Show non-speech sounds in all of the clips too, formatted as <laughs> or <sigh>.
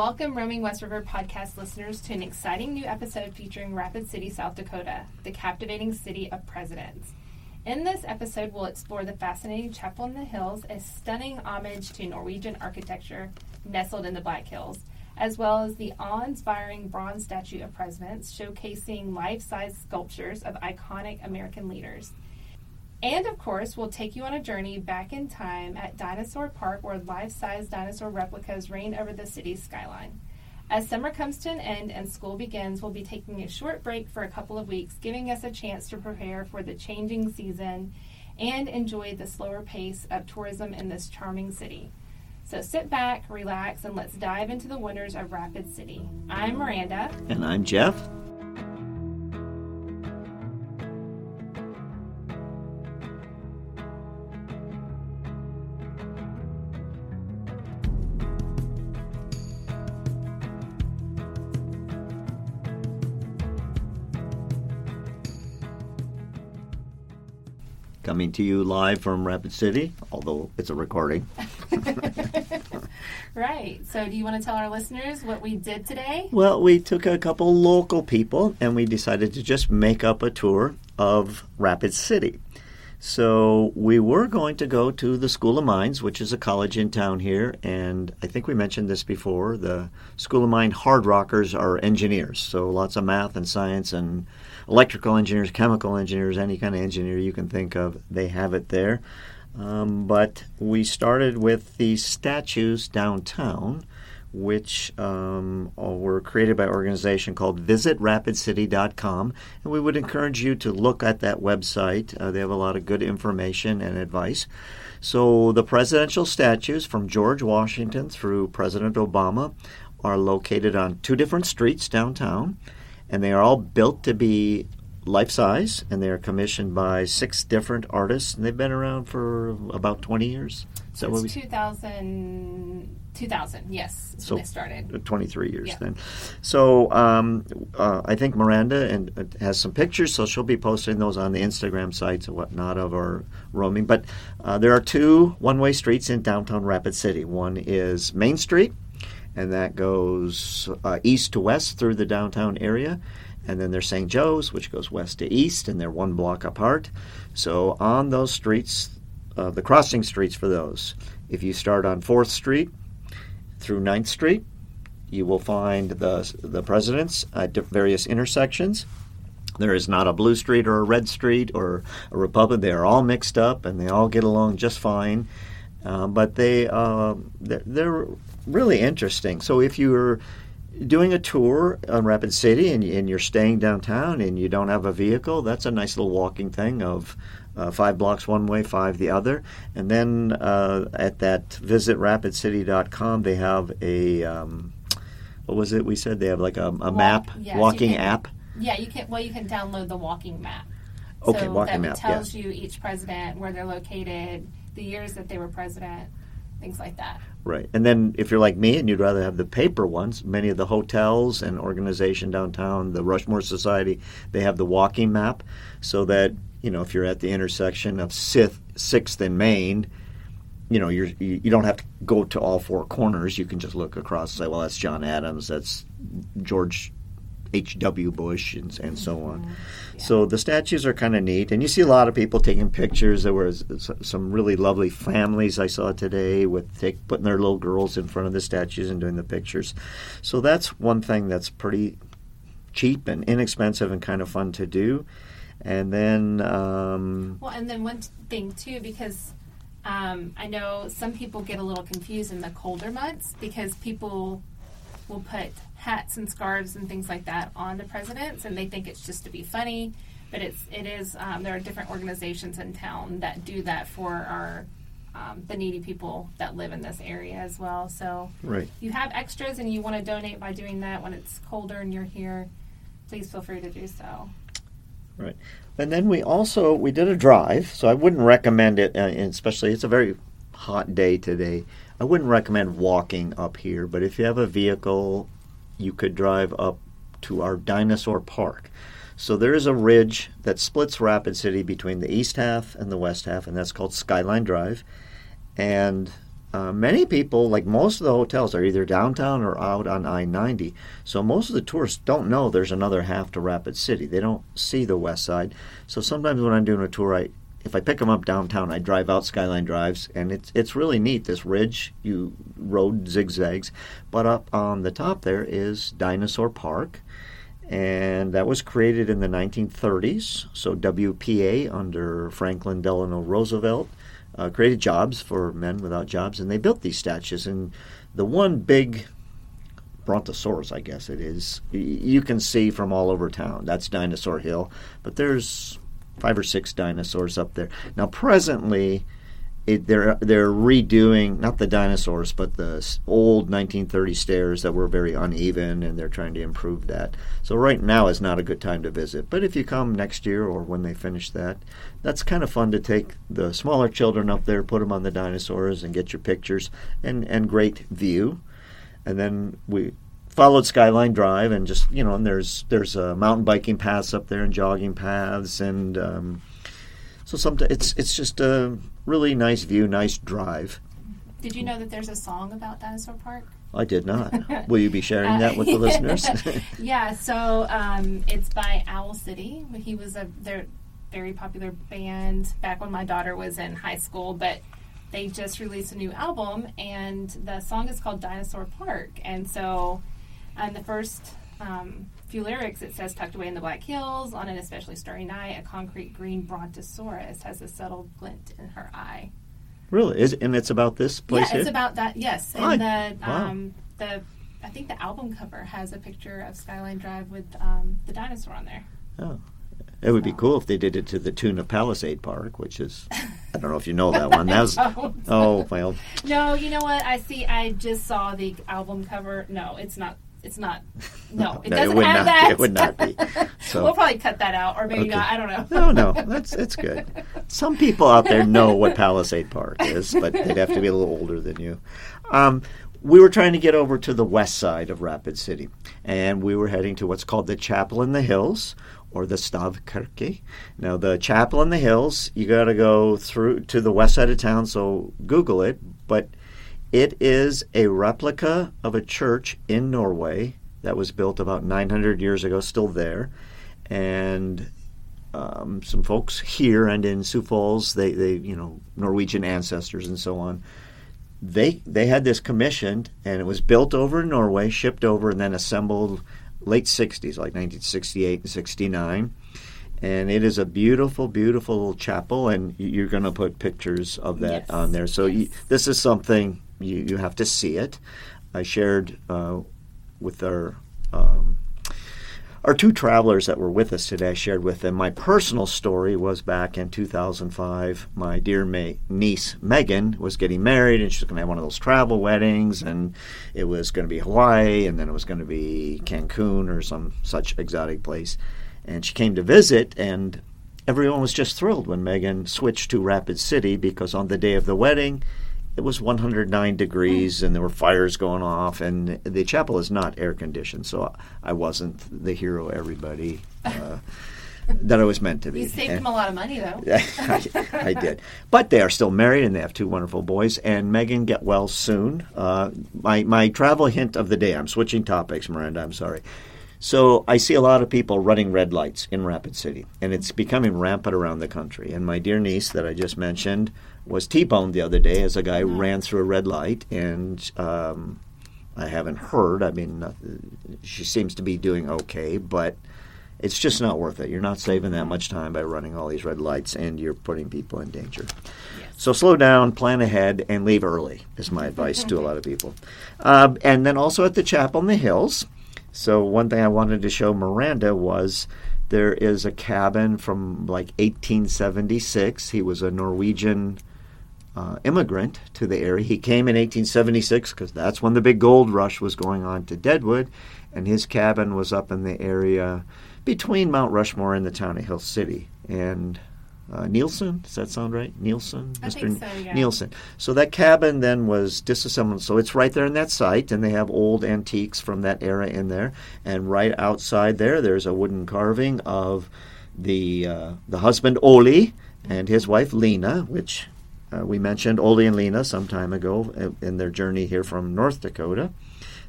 Welcome, Roaming West River podcast listeners, to an exciting new episode featuring Rapid City, South Dakota, the captivating city of presidents. In this episode, we'll explore the fascinating Chapel in the Hills, a stunning homage to Norwegian architecture nestled in the Black Hills, as well as the awe inspiring bronze statue of presidents showcasing life size sculptures of iconic American leaders. And of course, we'll take you on a journey back in time at Dinosaur Park where life size dinosaur replicas reign over the city's skyline. As summer comes to an end and school begins, we'll be taking a short break for a couple of weeks, giving us a chance to prepare for the changing season and enjoy the slower pace of tourism in this charming city. So sit back, relax, and let's dive into the wonders of Rapid City. I'm Miranda. And I'm Jeff. Coming to you live from Rapid City, although it's a recording. <laughs> right. So, do you want to tell our listeners what we did today? Well, we took a couple local people and we decided to just make up a tour of Rapid City. So, we were going to go to the School of Mines, which is a college in town here, and I think we mentioned this before. The School of Mine hard rockers are engineers, so lots of math and science and electrical engineers, chemical engineers, any kind of engineer you can think of, they have it there. Um, but we started with the statues downtown, which um, were created by an organization called visitrapidcity.com. And we would encourage you to look at that website. Uh, they have a lot of good information and advice. So the presidential statues from George Washington through President Obama are located on two different streets downtown and they are all built to be life size, and they are commissioned by six different artists, and they've been around for about 20 years. Is that what we 2000, 2000, yes, so when they started. 23 years yeah. then. So um, uh, I think Miranda and uh, has some pictures, so she'll be posting those on the Instagram sites and whatnot of our roaming. But uh, there are two one-way streets in downtown Rapid City. One is Main Street, and that goes uh, east to west through the downtown area. And then there's St. Joe's, which goes west to east, and they're one block apart. So on those streets, uh, the crossing streets for those, if you start on 4th Street through 9th Street, you will find the, the presidents at various intersections. There is not a blue street or a red street or a republic. They are all mixed up and they all get along just fine. Uh, but they uh, they're, they're, really interesting. So if you're doing a tour on Rapid City and, and, you're staying downtown and you don't have a vehicle, that's a nice little walking thing of uh, five blocks one way, five the other. And then uh, at that visit rapidcity.com, they have a um, what was it we said? They have like a, a Walk, map, walking can, app. Yeah, you can. Well, you can download the walking map. Okay, so walking that map tells yes. you each president where they're located, the years that they were president, things like that. Right. And then if you're like me and you'd rather have the paper ones, many of the hotels and organization downtown, the Rushmore Society, they have the walking map so that, you know, if you're at the intersection of 6th and Main, you know, you're, you, you don't have to go to all four corners. You can just look across and say, well, that's John Adams, that's George H.W. Bush and, and so on. Mm-hmm. Yeah. So the statues are kind of neat. And you see a lot of people taking pictures. There were some really lovely families I saw today with take, putting their little girls in front of the statues and doing the pictures. So that's one thing that's pretty cheap and inexpensive and kind of fun to do. And then. Um, well, and then one thing too, because um, I know some people get a little confused in the colder months because people will put hats and scarves and things like that on the presidents, and they think it's just to be funny. But it's it is. Um, there are different organizations in town that do that for our um, the needy people that live in this area as well. So right. you have extras and you want to donate by doing that when it's colder and you're here, please feel free to do so. Right. And then we also we did a drive, so I wouldn't recommend it, uh, especially it's a very hot day today. I wouldn't recommend walking up here, but if you have a vehicle, you could drive up to our dinosaur park. So there is a ridge that splits Rapid City between the east half and the west half, and that's called Skyline Drive. And uh, many people, like most of the hotels, are either downtown or out on I 90. So most of the tourists don't know there's another half to Rapid City. They don't see the west side. So sometimes when I'm doing a tour, I if I pick them up downtown, I drive out Skyline Drives, and it's it's really neat. This ridge, you road zigzags, but up on the top there is Dinosaur Park, and that was created in the 1930s. So WPA under Franklin Delano Roosevelt uh, created jobs for men without jobs, and they built these statues. And the one big Brontosaurus, I guess it is, you can see from all over town. That's Dinosaur Hill, but there's five or six dinosaurs up there. Now, presently, it, they're they're redoing not the dinosaurs, but the old 1930 stairs that were very uneven, and they're trying to improve that. So right now is not a good time to visit. But if you come next year or when they finish that, that's kind of fun to take the smaller children up there, put them on the dinosaurs, and get your pictures and and great view. And then we followed Skyline Drive, and just you know, and there's there's uh, mountain biking paths up there and jogging paths, and um, so sometimes it's it's just a really nice view, nice drive. Did you know that there's a song about Dinosaur Park? I did not. <laughs> Will you be sharing that with the <laughs> listeners? <laughs> yeah, so um, it's by Owl City. He was a their very popular band back when my daughter was in high school, but they just released a new album, and the song is called Dinosaur Park, and so and the first um, few lyrics, it says, tucked away in the Black Hills, on an especially starry night, a concrete green brontosaurus has a subtle glint in her eye. Really? Is and it's about this place Yeah, here? it's about that. Yes, Oh, and the wow. um, the I think the album cover has a picture of Skyline Drive with um, the dinosaur on there. oh. It would be cool if they did it to the tune of Palisade Park, which is I don't know if you know that one. <laughs> That was oh well. No, you know what? I see. I just saw the album cover. No, it's not. It's not. No, it No, doesn't would have not that. be. It would not be. <laughs> So- we'll probably cut that out, or maybe Okay. not. I don't know. No, no, that's it's good. Some people out there know what Palisade Park is, but they'd have to be a little older than you. Um, we were trying to get over to the west side of Rapid City, and we were heading to what's called the Chapel in the Hills, or the Stavkirke. Now, the Chapel in the Hills, you got to go through to the west side of town, so Google it. But it is a replica of a church in Norway that was built about 900 years ago, still there, and um, some folks here and in Sioux Falls, they, they you know Norwegian ancestors and so on. They they had this commissioned, and it was built over in Norway, shipped over, and then assembled late '60s, like 1968 and '69. And it is a beautiful, beautiful little chapel, and you're going to put pictures of that Yes. on there. So you, this is something you, you have to see it. I shared uh, with our um, our two travelers that were with us today, I shared with them my personal story was back in 2005. My dear niece Megan was getting married, and she was going to have one of those travel weddings, and it was going to be Hawaii, and then it was going to be Cancun or some such exotic place. And she came to visit, and everyone was just thrilled when Megan switched to Rapid City because on the day of the wedding, it was 109 degrees and there were fires going off and the chapel is not air conditioned so i wasn't the hero everybody uh, that i was meant to be <laughs> You saved And- him a lot of money, though. <laughs> I, I did. But they are still married and they have two wonderful boys. And Megan get well soon. Uh, my, my travel hint of the day, I'm switching topics, Miranda, I'm sorry. So I see a lot of people running red lights in Rapid City, and it's becoming rampant around the country. And my dear niece that I just mentioned was T-boned the other day as a guy ran through a red light, and um, I haven't heard. I mean, uh, she seems to be doing okay, but it's just not worth it. You're not saving that much time by running all these red lights, and you're putting people in danger. Yes. So slow down, plan ahead, and leave early is my advice to a lot of <laughs> people. Um, and then also at the chapel in the hills. So one thing I wanted to show Miranda was there is a cabin from like 1876. He was a Norwegian uh, immigrant to the area. He came in 1876 because that's when the big gold rush was going on to Deadwood, and his cabin was up in the area between Mount Rushmore and the town of Hill City. And uh, Nielsen, does that sound right? Nielsen, I think so, yeah. Nielsen. So that cabin then was disassembled. So it's right there in that site, and they have old antiques from that era in there. And right outside there, there's a wooden carving of the uh, the husband Ole and his wife Lena, which uh, we mentioned Ole and Lena some time ago in, in their journey here from North Dakota.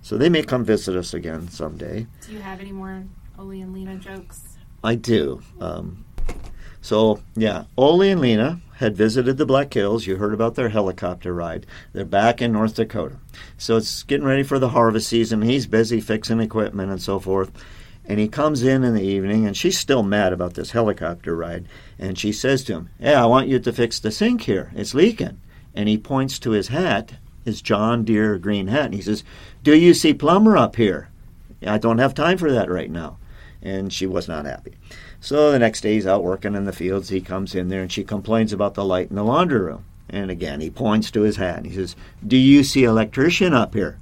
So they may come visit us again someday. Do you have any more Ole and Lena jokes? I do. Um, so, yeah, Ole and Lena had visited the Black Hills. You heard about their helicopter ride. They're back in North Dakota. So it's getting ready for the harvest season. He's busy fixing equipment and so forth. And he comes in in the evening, and she's still mad about this helicopter ride. And she says to him, Hey, I want you to fix the sink here. It's leaking. And he points to his hat, his John Deere green hat, and he says, Do you see plumber up here? I don't have time for that right now. And she was not happy. So the next day he's out working in the fields. He comes in there and she complains about the light in the laundry room. And again, he points to his hat and he says, Do you see electrician up here?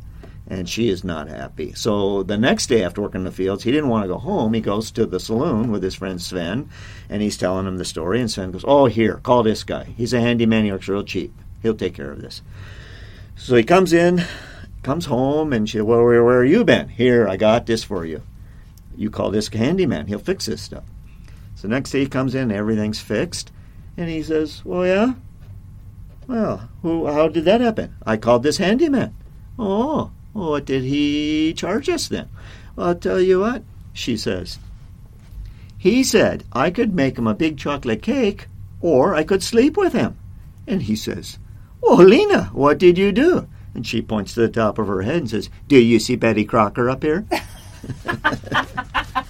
And she is not happy. So the next day after working in the fields, he didn't want to go home. He goes to the saloon with his friend Sven and he's telling him the story. And Sven goes, Oh, here, call this guy. He's a handyman. He works real cheap. He'll take care of this. So he comes in, comes home, and she, Well, where, where you been? Here, I got this for you. You call this handyman. He'll fix this stuff. So next day he comes in, everything's fixed, and he says, "Well, yeah. Well, who? How did that happen? I called this handyman. Oh, well, what did he charge us then? Well, I'll tell you what," she says. He said I could make him a big chocolate cake, or I could sleep with him. And he says, "Well, Lena, what did you do?" And she points to the top of her head and says, "Do you see Betty Crocker up here?" <laughs>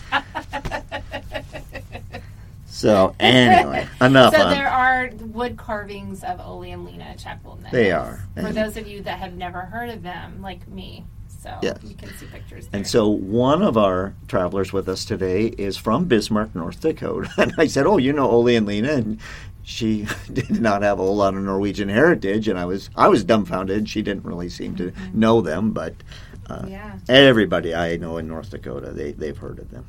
<laughs> So anyway, enough. So there are wood carvings of Ole and Lena Chapel They are. For those of you that have never heard of them, like me. So Yes. you can see pictures there. And so one of our travelers with us today is from Bismarck, North Dakota. <laughs> And I said, "Oh, you know Ole and Lena?" And she <laughs> did not have a whole lot of Norwegian heritage, and I was I was dumbfounded. She didn't really seem to know them, but uh, Yeah. everybody I know in North Dakota they they've heard of them.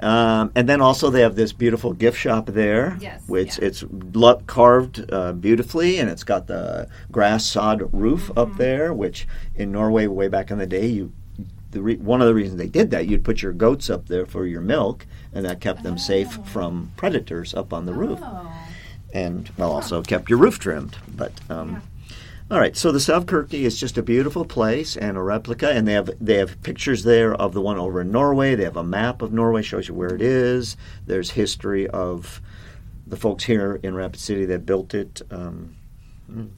Um, and then also they have this beautiful gift shop there, Yes, which yeah. it's lo- carved uh, beautifully, and it's got the grass sod roof up Mm-hmm. there. Which in Norway, way back in the day, you the re- one of the reasons they did that, you'd put your goats up there for your milk, and that kept them safe Oh. from predators up on the roof, Oh. and well, also kept your roof trimmed. But um, Yeah. All right, so the South Stavkirke is just a beautiful place and a replica, and they have they have pictures there of the one over in Norway. They have a map of Norway, shows you where it is. There's history of the folks here in Rapid City that built it um, mm,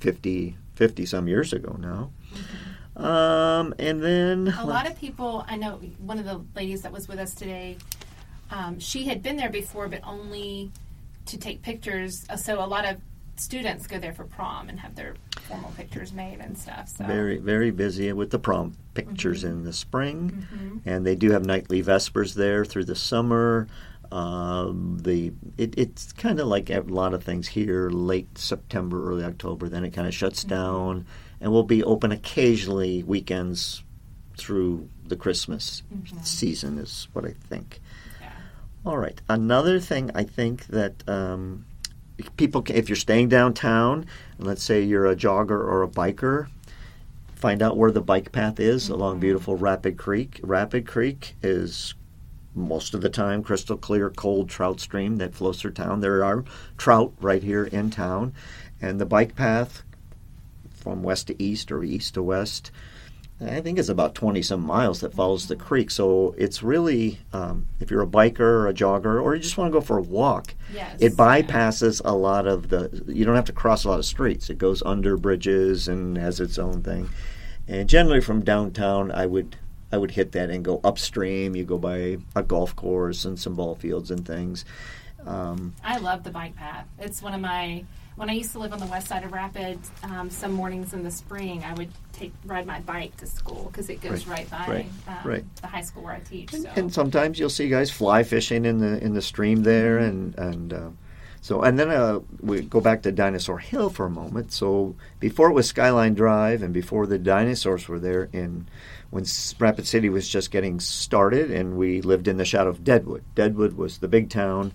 50, 50 some years ago now. Um, and then A lot of people, I know one of the ladies that was with us today, um, she had been there before, but only to take pictures. Uh, So a lot of students go there for prom and have their formal pictures made and stuff. So very very busy with the prom pictures in the spring, Mhm. and they do have nightly vespers there through the summer. Um, the it, it's kind of like a lot of things here, late September, early October. Then it kind of shuts down, and will be open occasionally weekends through the Christmas Mhm. season, is what I think. Yeah. All right. Another thing I think that um, people, can, if you're staying downtown, let's say you're a jogger or a biker, find out where the bike path is along Mhm. beautiful Rapid Creek. Rapid Creek is most of the time crystal clear, cold trout stream that flows through town. There are trout right here in town, and the bike path from west to east or east to west. I think it's about 20 some miles that follows the creek. So it's really, um, if you're a biker or a jogger, or you just want to go for a walk, Yes. it yeah. bypasses a lot of the, you don't have to cross a lot of streets. It goes under bridges and has its own thing. And generally from downtown, I would. I would hit that and go upstream. You go by a golf course and some ball fields and things. Um, I love the bike path. It's one of my. When I used to live on the west side of Rapid, um, some mornings in the spring, I would take ride my bike to school because it goes right, Right, by right, um, right. the high school where I teach. And, So and sometimes you'll see guys fly fishing in the in the stream there, and and uh, so and then uh, we go back to Dinosaur Hill for a moment. So before it was Skyline Drive, and before the dinosaurs were there, in when Rapid City was just getting started, and we lived in the shadow of Deadwood. Deadwood was the big town,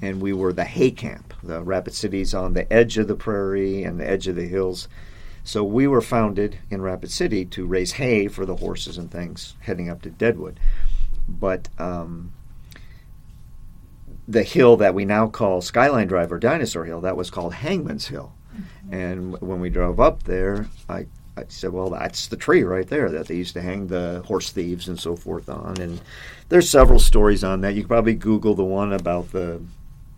and we were the hay camp. The Rapid City's on the edge of the prairie and the edge of the hills. So we were founded in Rapid City to raise hay for the horses and things heading up to Deadwood. But um, the hill that we now call Skyline Drive or Dinosaur Hill, that was called Hangman's Hill. And when we drove up there, I, I said, "Well, that's the tree right there that they used to hang the horse thieves and so forth on." And there's several stories on that. You could probably Google the one about the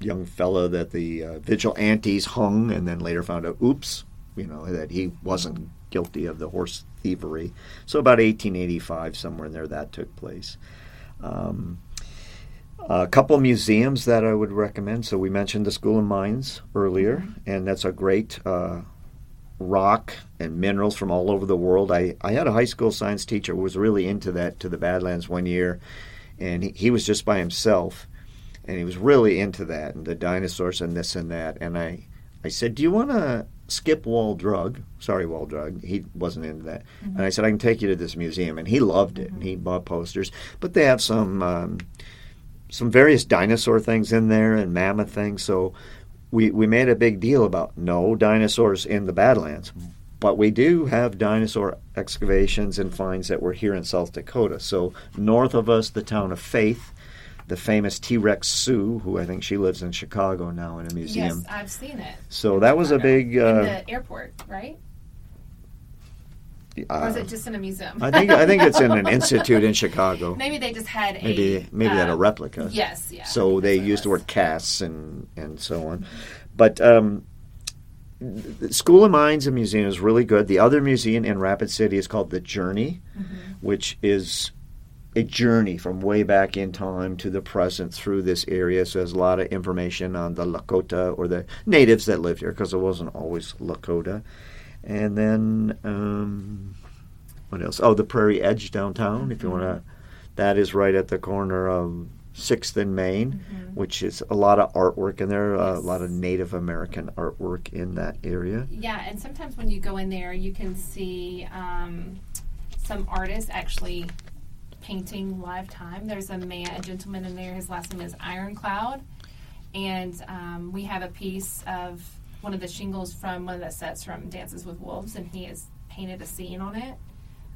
young fella that the uh, vigilantes hung, and then later found out, oops, you know, that he wasn't guilty of the horse thievery. So about 1885, somewhere in there, that took place. Um, a couple museums that I would recommend. So we mentioned the School of Mines earlier, and that's a great uh, rock and minerals from all over the world. I, I had a high school science teacher who was really into that to the Badlands one year, and he, he was just by himself, and he was really into that and the dinosaurs and this and that. And I, I said, "Do you want to skip Wall Drug?" Sorry, Wall Drug. He wasn't into that. And I said, "I can take you to this museum," and he loved it. And he bought posters, but they have some. Um, some various dinosaur things in there and mammoth things. So we, we made a big deal about no dinosaurs in the Badlands. But we do have dinosaur excavations and finds that were here in South Dakota. So north of us, the town of Faith, the famous T Rex Sue, who I think she lives in Chicago now in a museum. Yes, I've seen it. So in that was a big, uh, in the airport, right? Or is Uh, it just in a museum? I think I think it's in an <laughs> institute in Chicago. maybe they just had a Maybe maybe at a uh, replica. Yes, yeah. So they that's what it used the word casts and and so on, but um, the School of Mines and Museum is really good. The other museum in Rapid City is called the Journey, Mm-hmm. which is a journey from way back in time to the present through this area. So there's a lot of information on the Lakota or the natives that lived here because it wasn't always Lakota. And then um, what else? Oh, the Prairie Edge downtown. If you want to, that is right at the corner of Sixth and Main, which is a lot of artwork in there. uh, A lot of Native American artwork in that area. Yeah, and sometimes when you go in there, you can see um, some artists actually painting lifetime. There's a man, a gentleman in there. His last name is Ironcloud, and um, we have a piece of one of the shingles from one of the sets from Dances with Wolves, and he has painted a scene on it,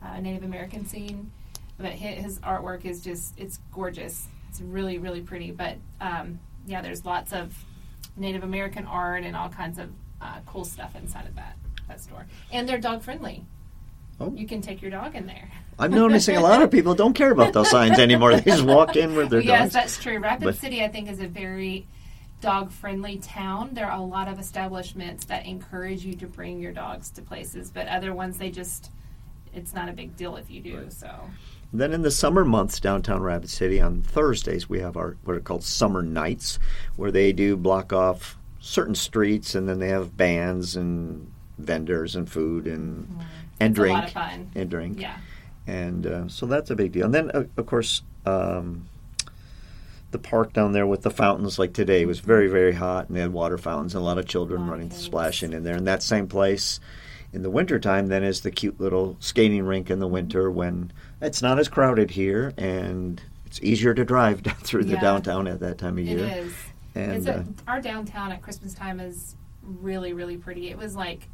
a Native American scene. But his, his artwork is just it's gorgeous. It's really really pretty. But um, yeah, there's lots of Native American art and all kinds of uh, cool stuff inside of that that store. And they're dog friendly. Oh. You can take your dog in there. I'm noticing a lot of people don't care about those signs anymore. They just walk in with their yes, dogs. that's true. Rapid But- City, I think, is a very dog friendly town. There are a lot of establishments that encourage you to bring your dogs to places, but other ones they just it's not a big deal if you do. So Then in the summer months, downtown Rapid City, on Thursdays, we have our what are called summer nights, where they do block off certain streets, and then they have bands and vendors and food and mm. and it's drink a lot of fun. and drink. Yeah. And uh, so that's a big deal. And then, uh, of course, um, the park down there with the fountains, like today, was very, very hot, and they had water fountains and a lot of children of running, kids. splashing in there. And that same place in the wintertime then is the cute little skating rink in the winter when it's not as crowded here and it's easier to drive <laughs> down through the downtown at that time of year. is. And uh, our downtown at Christmas time is really, really pretty. It was like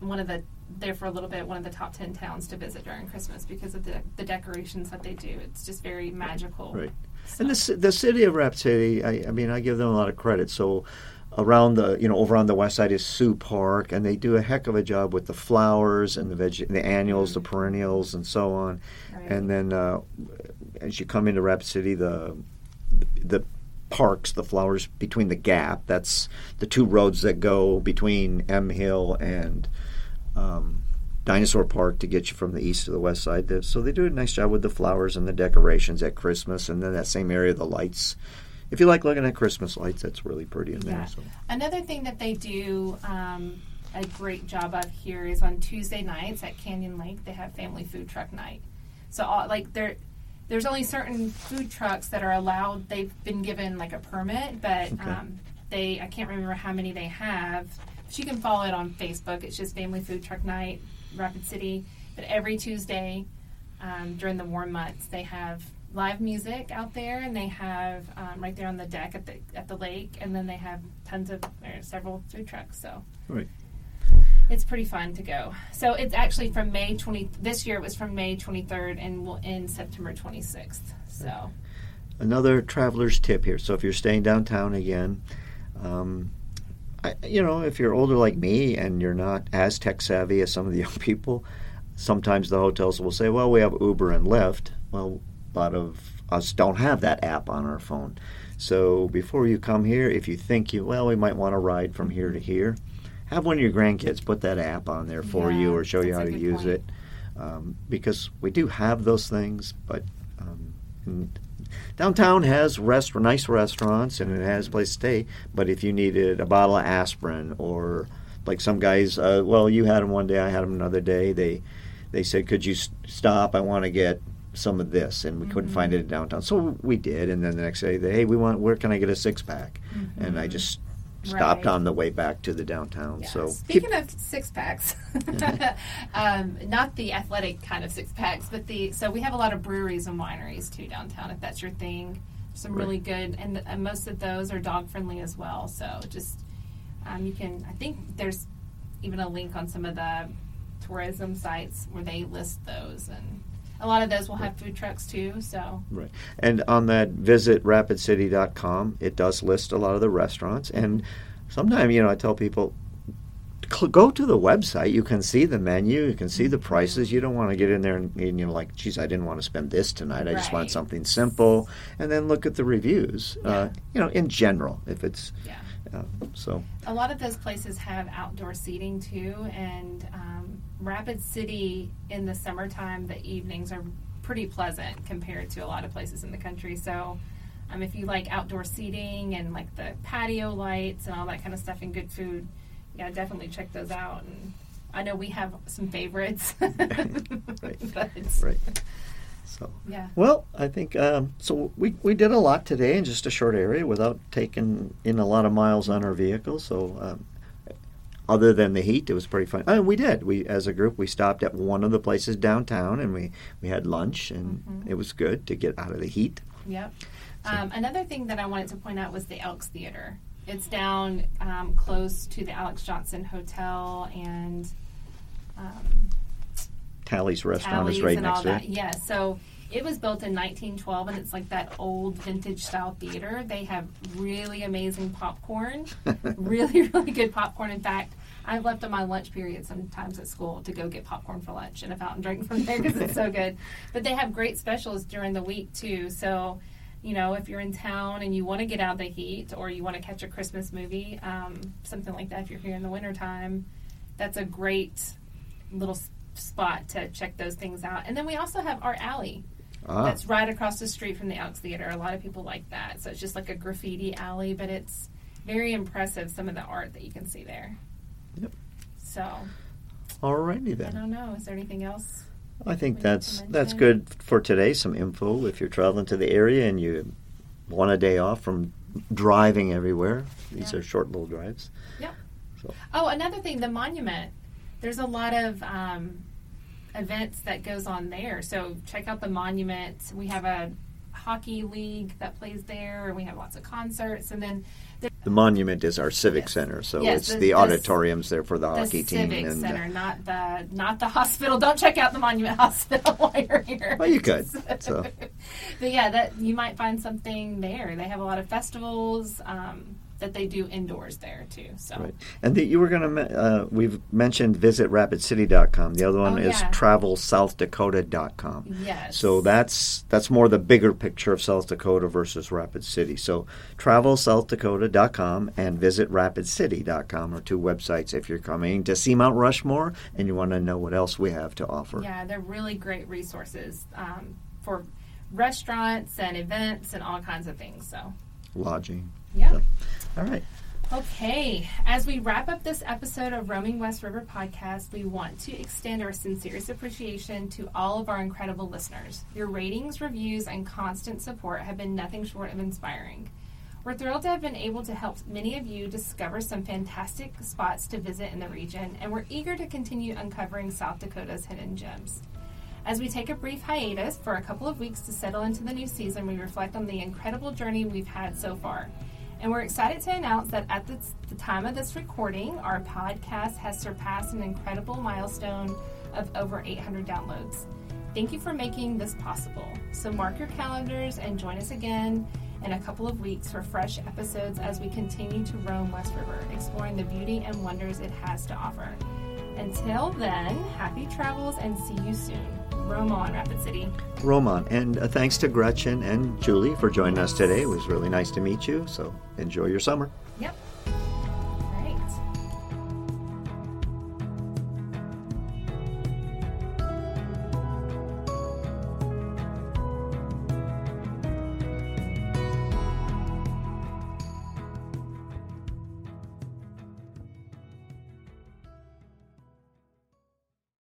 one of the there for a little bit one of the top ten towns to visit during Christmas because of the the decorations that they do. It's just very magical. Right. stuff. And the, the city of Rapid City, I, I mean, I give them a lot of credit. So, around the, you know, over on the west side is Sioux Park, and they do a heck of a job with the flowers and the veg, the annuals, the perennials, and so on. Right. And then uh, as you come into Rapid City, the the parks, the flowers between the gap. That's the two roads that go between M Hill and um, Dinosaur Park to get you from the east to the west side. So they do a nice job with the flowers and the decorations at Christmas, and then that same area, the lights. If you like looking at Christmas lights, that's really pretty in there. Yeah. So. Another thing that they do um, a great job of here is on Tuesday nights at Canyon Lake they have family food truck night. So all, like there, there's only certain food trucks that are allowed. They've been given like a permit, but Okay. um, they I can't remember how many they have. You can follow it on Facebook. It's just Family Food Truck Night, Rapid City. But every Tuesday um, during the warm months, they have live music out there, and they have um, right there on the deck at the at the lake, and then they have tons of or several food trucks. So Right. it's pretty fun to go. So it's actually from May twenty. This year it was from May twenty third, and will end September twenty sixth. So Another traveler's tip here. So if you're staying downtown again, um, I, you know, if you're older like me and you're not as tech savvy as some of the <laughs> young people, sometimes the hotels will say, "Well, we have Uber and Lyft." Well, a lot of us don't have that app on our phone. So before you come here, if you think you well, we might want to ride from here to here, have one of your grandkids put that app on there for Yeah, you or show you how to use point. it. Um, because we do have those things, but um, downtown has rest nice restaurants and it has a place to stay. But if you needed a bottle of aspirin or like some guys, uh, well, you had them one day, I had them another day. They they said, "Could you s- stop? I want to get." Some of this, and we couldn't find Mm-hmm. it in downtown, so we did. And then the next day, they, hey, we want. Where can I get a six pack? And I just stopped Right. on the way back to the downtown. Yeah. So speaking of six packs, <laughs> <laughs> um, not the athletic kind of six packs, but the so we have a lot of breweries and wineries too downtown. If that's your thing, some really good, and, and most of those are dog friendly as well. So just um, you can. I think there's even a link on some of the tourism sites where they list those, and a lot of those will have food trucks too. So Right. And on that visit rapidcity.com, it does list a lot of the restaurants. And sometimes, you know, I tell people, go to the website. You can see the menu. You can see the prices. You don't want to get in there and, and you know, like, geez, I didn't want to spend this tonight. I just want something simple. And then look at the reviews, uh, you know, in general, if it's, yeah. Uh, so. a lot of those places have outdoor seating too, and um, Rapid City in the summertime, the evenings are pretty pleasant compared to a lot of places in the country. So, um, if you like outdoor seating and like the patio lights and all that kind of stuff and good food, yeah, definitely check those out. And I know we have some favorites. <laughs> <laughs> Right. Right. So. Yeah. Well, I think um, so. We, we did a lot today in just a short area without taking in a lot of miles on our vehicle. So, um, other than the heat, it was pretty fun. Oh, we did. We as a group we stopped at one of the places downtown and we we had lunch and Mhm. it was good to get out of the heat. Yep. Um, another thing that I wanted to point out was the Elks Theater. It's down um, close to the Alex Johnson Hotel and um, Tally's restaurant Alley's is right next to that. it. Yeah, so it was built in 1912, and it's like that old vintage style theater. They have really amazing popcorn, <laughs> really, really good popcorn. In fact, I've left on my lunch period sometimes at school to go get popcorn for lunch and a fountain drink from there because it's so <laughs> good. But they have great specials during the week too. So, you know, if you're in town and you want to get out of the heat or you want to catch a Christmas movie, um, something like that, if you're here in the wintertime, that's a great little spot to check those things out. And then we also have Art Alley. Ah, That's right across the street from the Elks Theater. A lot of people like that. So it's just like a graffiti alley, but it's very impressive some of the art that you can see there. Yep. So alrighty then. I don't know. Is there anything else? I think we need to that's that's good for today. Some info if you're traveling to the area and you want a day off from driving everywhere. These Yeah. are short little drives. Yep. Oh, another thing, the monument. There's a lot of um, events that goes on there. So check out the monument. We have a hockey league that plays there, and we have lots of concerts. And then The monument is our civic Yes. center, so Yes, it's the- the, the- auditoriums there for the, the hockey team. civic and uh, center, not the not the <laughs> hospital. Don't check out the monument <laughs> hospital while you're here. Well, you could, <laughs> so. but yeah, that you might find something there. They have a lot of festivals um, that they do indoors there too. So Right. And the, you were going to, uh, we've mentioned visit rapidcity.com. The other one Oh, is yeah. travelsouthdakota.com. yes, So that's that's more the bigger picture of South Dakota versus Rapid City. So travelsouthdakota.com and visit rapidcity.com are two websites if you're coming to see Mount Rushmore and you want to know what else we have to offer. yeah, they're really great resources um, for restaurants and events and all kinds of things. So Lodging. yeah. So, all right. Okay, as we wrap up this episode of Roaming West River podcast, we want to extend our sincerest appreciation to all of our incredible listeners. Your ratings, reviews, and constant support have been nothing short of inspiring. We're thrilled to have been able to help many of you discover some fantastic spots to visit in the region, and we're eager to continue uncovering South Dakota's hidden gems. As we take a brief hiatus for a couple of weeks to settle into the new season, we reflect on the incredible journey we've had so far. And we're excited to announce that at the, the time of this recording, our podcast has surpassed an incredible milestone of over 800 downloads. Thank you for making this possible. So mark your calendars and join us again in a couple of weeks for fresh episodes as we continue to roam West River, exploring the beauty and wonders it has to offer. Until then, happy travels and see you soon. Roam on, Rapid City. Roman. And uh, thanks to Gretchen and Julie for joining us today. It was really nice to meet you. So enjoy your summer.